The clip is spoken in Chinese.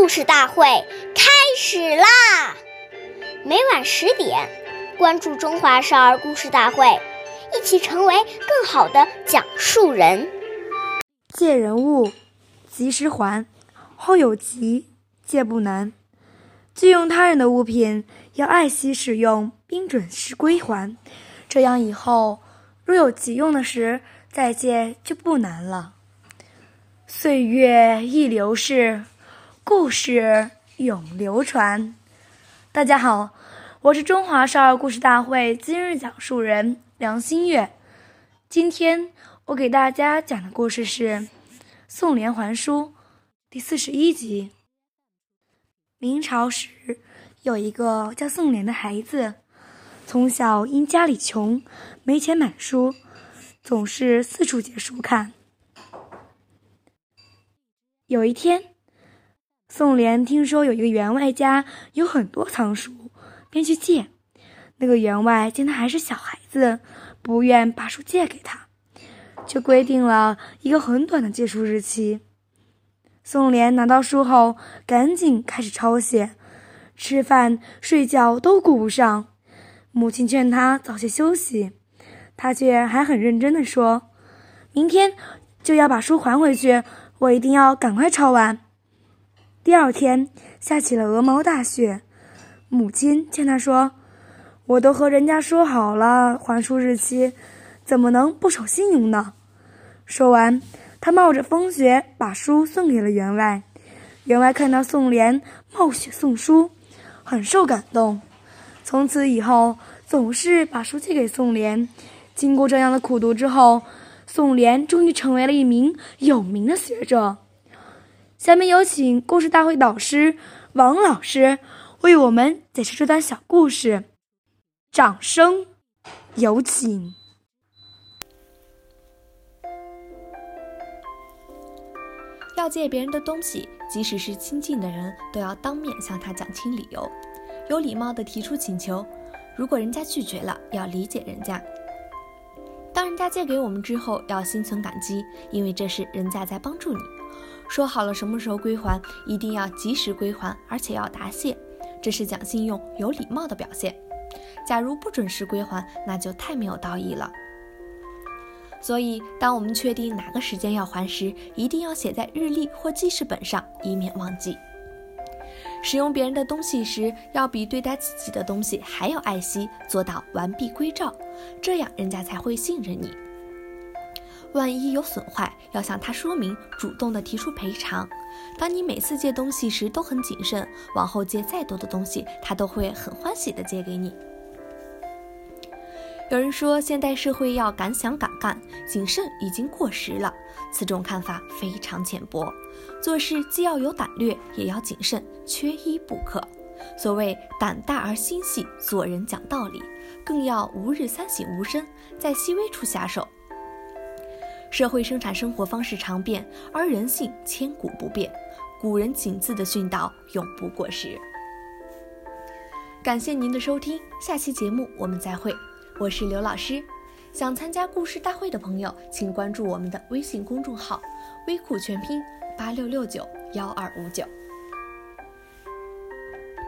故事大会开始啦！每晚十点，关注《中华少儿故事大会》，一起成为更好的讲述人。借人物，及时还；后有急，借不难。借用他人的物品，要爱惜使用，并准时归还。这样以后，若有急用的时，再借就不难了。岁月易流逝，故事永流传。大家好，我是中华少儿故事大会今日讲述人梁新月。今天我给大家讲的故事是《宋濂还书》第四十一集。明朝时，有一个叫宋濂的孩子，从小因家里穷，没钱买书，总是四处借书看。有一天，宋濂听说有一个员外家有很多藏书，便去借。那个员外见他还是小孩子，不愿把书借给他，就规定了一个很短的借书日期。宋濂拿到书后，赶紧开始抄写，吃饭、睡觉都顾不上。母亲劝他早些休息，他却还很认真地说：“明天就要把书还回去。”我一定要赶快抄完。第二天下起了鹅毛大雪，母亲劝他说：“我都和人家说好了还书日期，怎么能不守信用呢？”说完，他冒着风雪把书送给了员外。员外看到宋濂冒雪送书，很受感动，从此以后总是把书寄给宋濂。经过这样的苦读之后，宋濂终于成为了一名有名的学者。下面有请故事大会导师王老师为我们解释这段小故事，掌声有请。要借别人的东西，即使是亲近的人，都要当面向他讲清理由，有礼貌的提出请求。如果人家拒绝了，要理解人家。当人家借给我们之后，要心存感激，因为这是人家在帮助你。说好了什么时候归还，一定要及时归还，而且要答谢，这是讲信用、有礼貌的表现。假如不准时归还，那就太没有道义了。所以，当我们确定哪个时间要还时，一定要写在日历或记事本上，以免忘记。使用别人的东西时，要比对待自己的东西还要爱惜，做到完璧归赵，这样人家才会信任你。万一有损坏，要向他说明，主动的提出赔偿。当你每次借东西时都很谨慎，往后借再多的东西，他都会很欢喜的借给你。有人说，现代社会要敢想敢干，谨慎已经过时了。此种看法非常浅薄。做事既要有胆略，也要谨慎，缺一不可。所谓胆大而心细，做人讲道理，更要吾日三省吾身，在细微处下手。社会生产生活方式常变，而人性千古不变。古人谨字的训导永不过时。感谢您的收听，下期节目我们再会。我是刘老师，想参加故事大会的朋友，请关注我们的微信公众号“微库全拼八六六九幺二五九”。